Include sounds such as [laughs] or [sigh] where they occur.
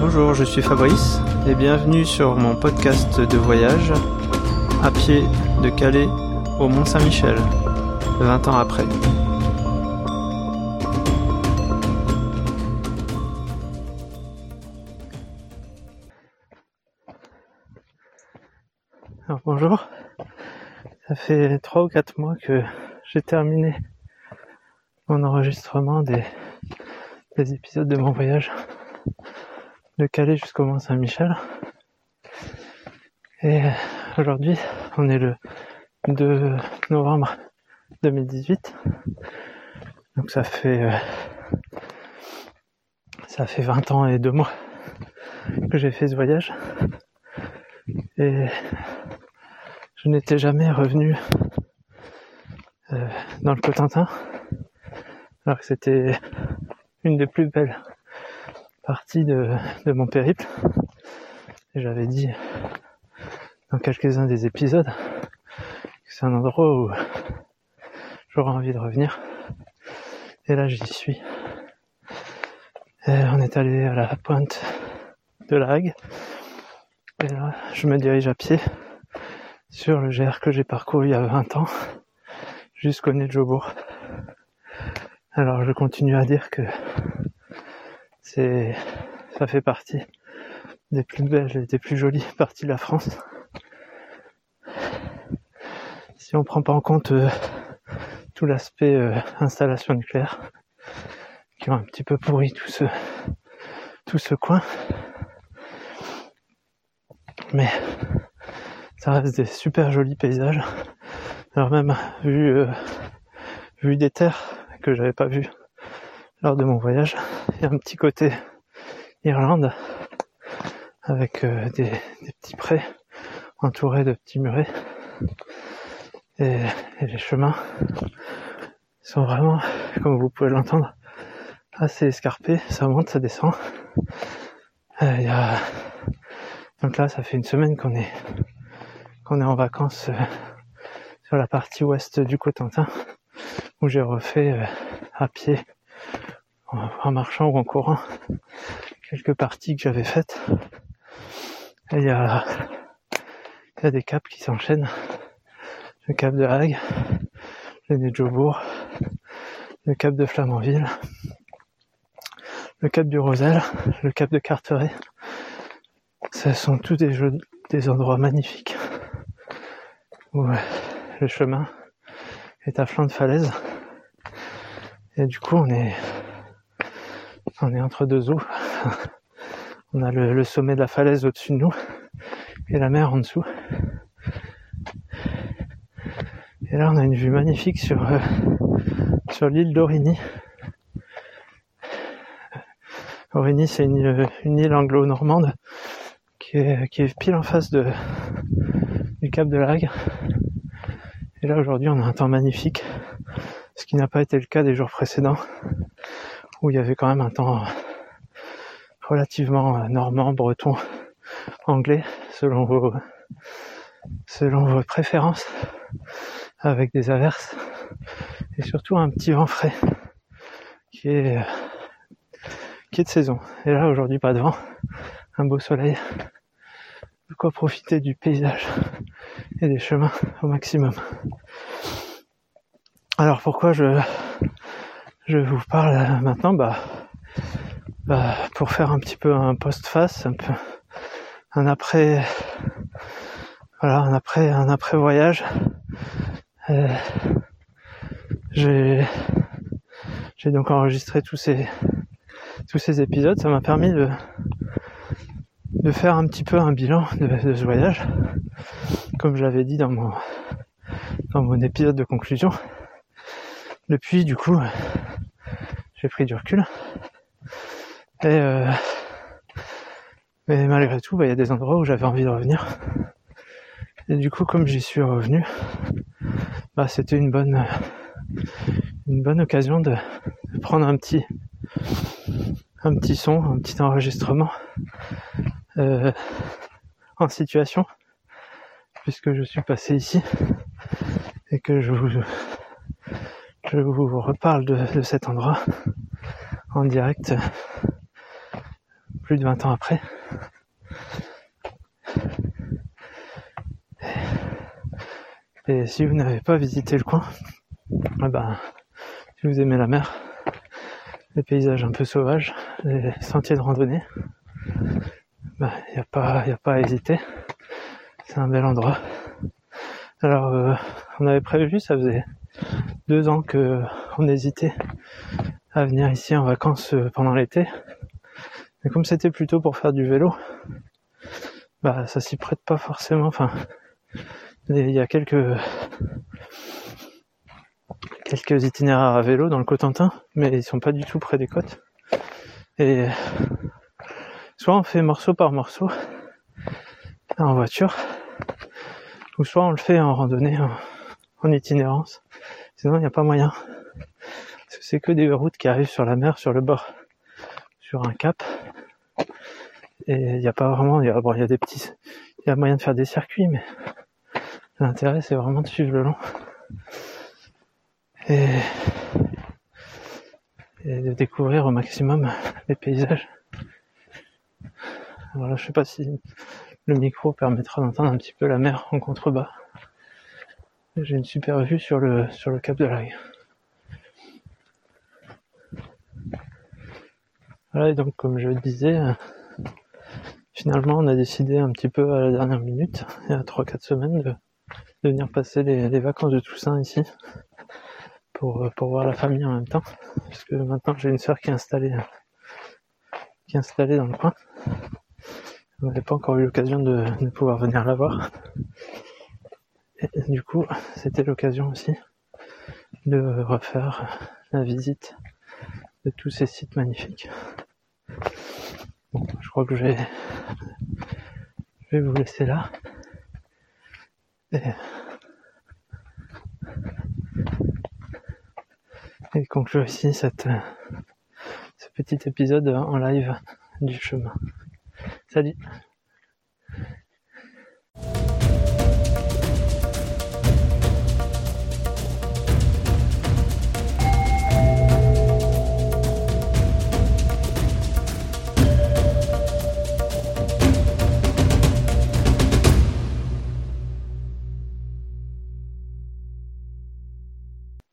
Bonjour, je suis Fabrice et bienvenue sur mon podcast de voyage à pied de Calais au Mont Saint-Michel, 20 ans après. Alors bonjour, ça fait 3 ou 4 mois que j'ai terminé mon enregistrement des, des épisodes de mon voyage de Calais jusqu'au Mont Saint-Michel. Et aujourd'hui, on est le 2 novembre 2018. Donc ça fait euh, ça fait 20 ans et 2 mois que j'ai fait ce voyage. Et je n'étais jamais revenu euh, dans le Cotentin. Alors que c'était une des plus belles partie de, mon périple. J'avais dit dans quelques-uns des épisodes que c'est un endroit où j'aurais envie de revenir. Et là, j'y suis. Et on est allé à la pointe de la Hague. Et là, je me dirige à pied sur le GR que j'ai parcouru il y a 20 ans jusqu'au nez de Jobourg. Alors, je continue à dire que c'est, ça fait partie des plus belles et des plus jolies parties de la France. Si on prend pas en compte euh, tout l'aspect euh, installation nucléaire, qui ont un petit peu pourri tout ce, tout ce coin. Mais ça reste des super jolis paysages. Alors même vu, euh, vu des terres que j'avais pas vues lors de mon voyage. Il y a un petit côté Irlande avec euh, des, petits prés entourés de petits murets. Et, les chemins sont vraiment, comme vous pouvez l'entendre, assez escarpés. Ça monte, ça descend. Euh. Donc là, ça fait une semaine qu'on est qu'on est en vacances euh, sur la partie ouest du Cotentin, où j'ai refait à pied en marchant ou en courant quelques parties que j'avais faites. a, il y a des caps qui s'enchaînent. Le cap de Hague, le nez de Jobourg, le cap de Flamanville, le cap du Rosel, le cap de Carteret. Ce sont tous des, des endroits magnifiques où le chemin est à flanc de falaise. Et du coup, on est on est entre deux eaux. [laughs] On a le, sommet de la falaise au-dessus de nous et la mer en dessous. Et là, on a une vue magnifique sur, euh, l'île d'Origny. Origny, c'est une, île anglo-normande qui est, pile en face du Cap de Lague. Et là, aujourd'hui, on a un temps magnifique, ce qui n'a pas été le cas des jours précédents où il y avait quand même un temps relativement normand, breton, anglais, selon vos, selon vos préférences, avec des averses et surtout un petit vent frais qui est, qui est de saison. Et là, aujourd'hui, pas de vent, un beau soleil, de quoi profiter du paysage et des chemins au maximum. Alors pourquoi je je vous parle maintenant bah, bah, pour faire un petit peu un post-face, un peu un après voilà un après un après voyage. Euh, j'ai j'ai donc enregistré tous ces tous ces épisodes. Ça m'a permis de de faire un petit peu un bilan de, de ce voyage, comme je l'avais dit dans mon dans mon épisode de conclusion. Depuis, du coup, j'ai pris du recul. Et euh, mais malgré tout, bah, il y a des endroits où j'avais envie de revenir. Et du coup, comme j'y suis revenu, bah, c'était une bonne, une bonne occasion de, prendre un petit, un petit son, un petit enregistrement euh, en situation, puisque je suis passé ici et que je vous je vous reparle de, cet endroit [laughs] en direct plus de 20 ans après. Et si vous n'avez pas visité le coin, eh ben, si vous aimez la mer, les paysages un peu sauvages, les sentiers de randonnée, il ben, n'y a pas, a pas à hésiter. C'est un bel endroit. Alors, euh, on avait prévu, ça faisait deux ans que on hésitait à venir ici en vacances euh, pendant l'été. Mais comme c'était plutôt pour faire du vélo, bah ça s'y prête pas forcément. Enfin, il y a quelques quelques itinéraires à vélo dans le Cotentin, mais ils sont pas du tout près des côtes. Et soit on fait morceau par morceau en voiture, ou soit on le fait en randonnée, en, itinérance. Sinon, il n'y a pas moyen. c'est que des routes qui arrivent sur la mer, sur le bord, sur un cap. Et il n'y a pas vraiment, il y a, des petits, il y a moyen de faire des circuits, mais l'intérêt c'est vraiment de suivre le long. Et, et de découvrir au maximum les paysages. Voilà, je sais pas si le micro permettra d'entendre un petit peu la mer en contrebas. J'ai une super vue sur le, sur le cap de l'Aille. Voilà, et donc comme je le disais, finalement on a décidé un petit peu à la dernière minute, il y a 3-4 semaines, de, venir passer les, les, vacances de Toussaint ici pour, pour voir la famille en même temps. Parce que maintenant j'ai une soeur qui est installée qui est installée dans le coin. On n'avait pas encore eu l'occasion de, pouvoir venir la voir. Et du coup, c'était l'occasion aussi de refaire la visite de tous ces sites magnifiques. Je crois que je vais, je vais vous laisser là. Et, et conclure ici cette, ce petit épisode en live du chemin. Salut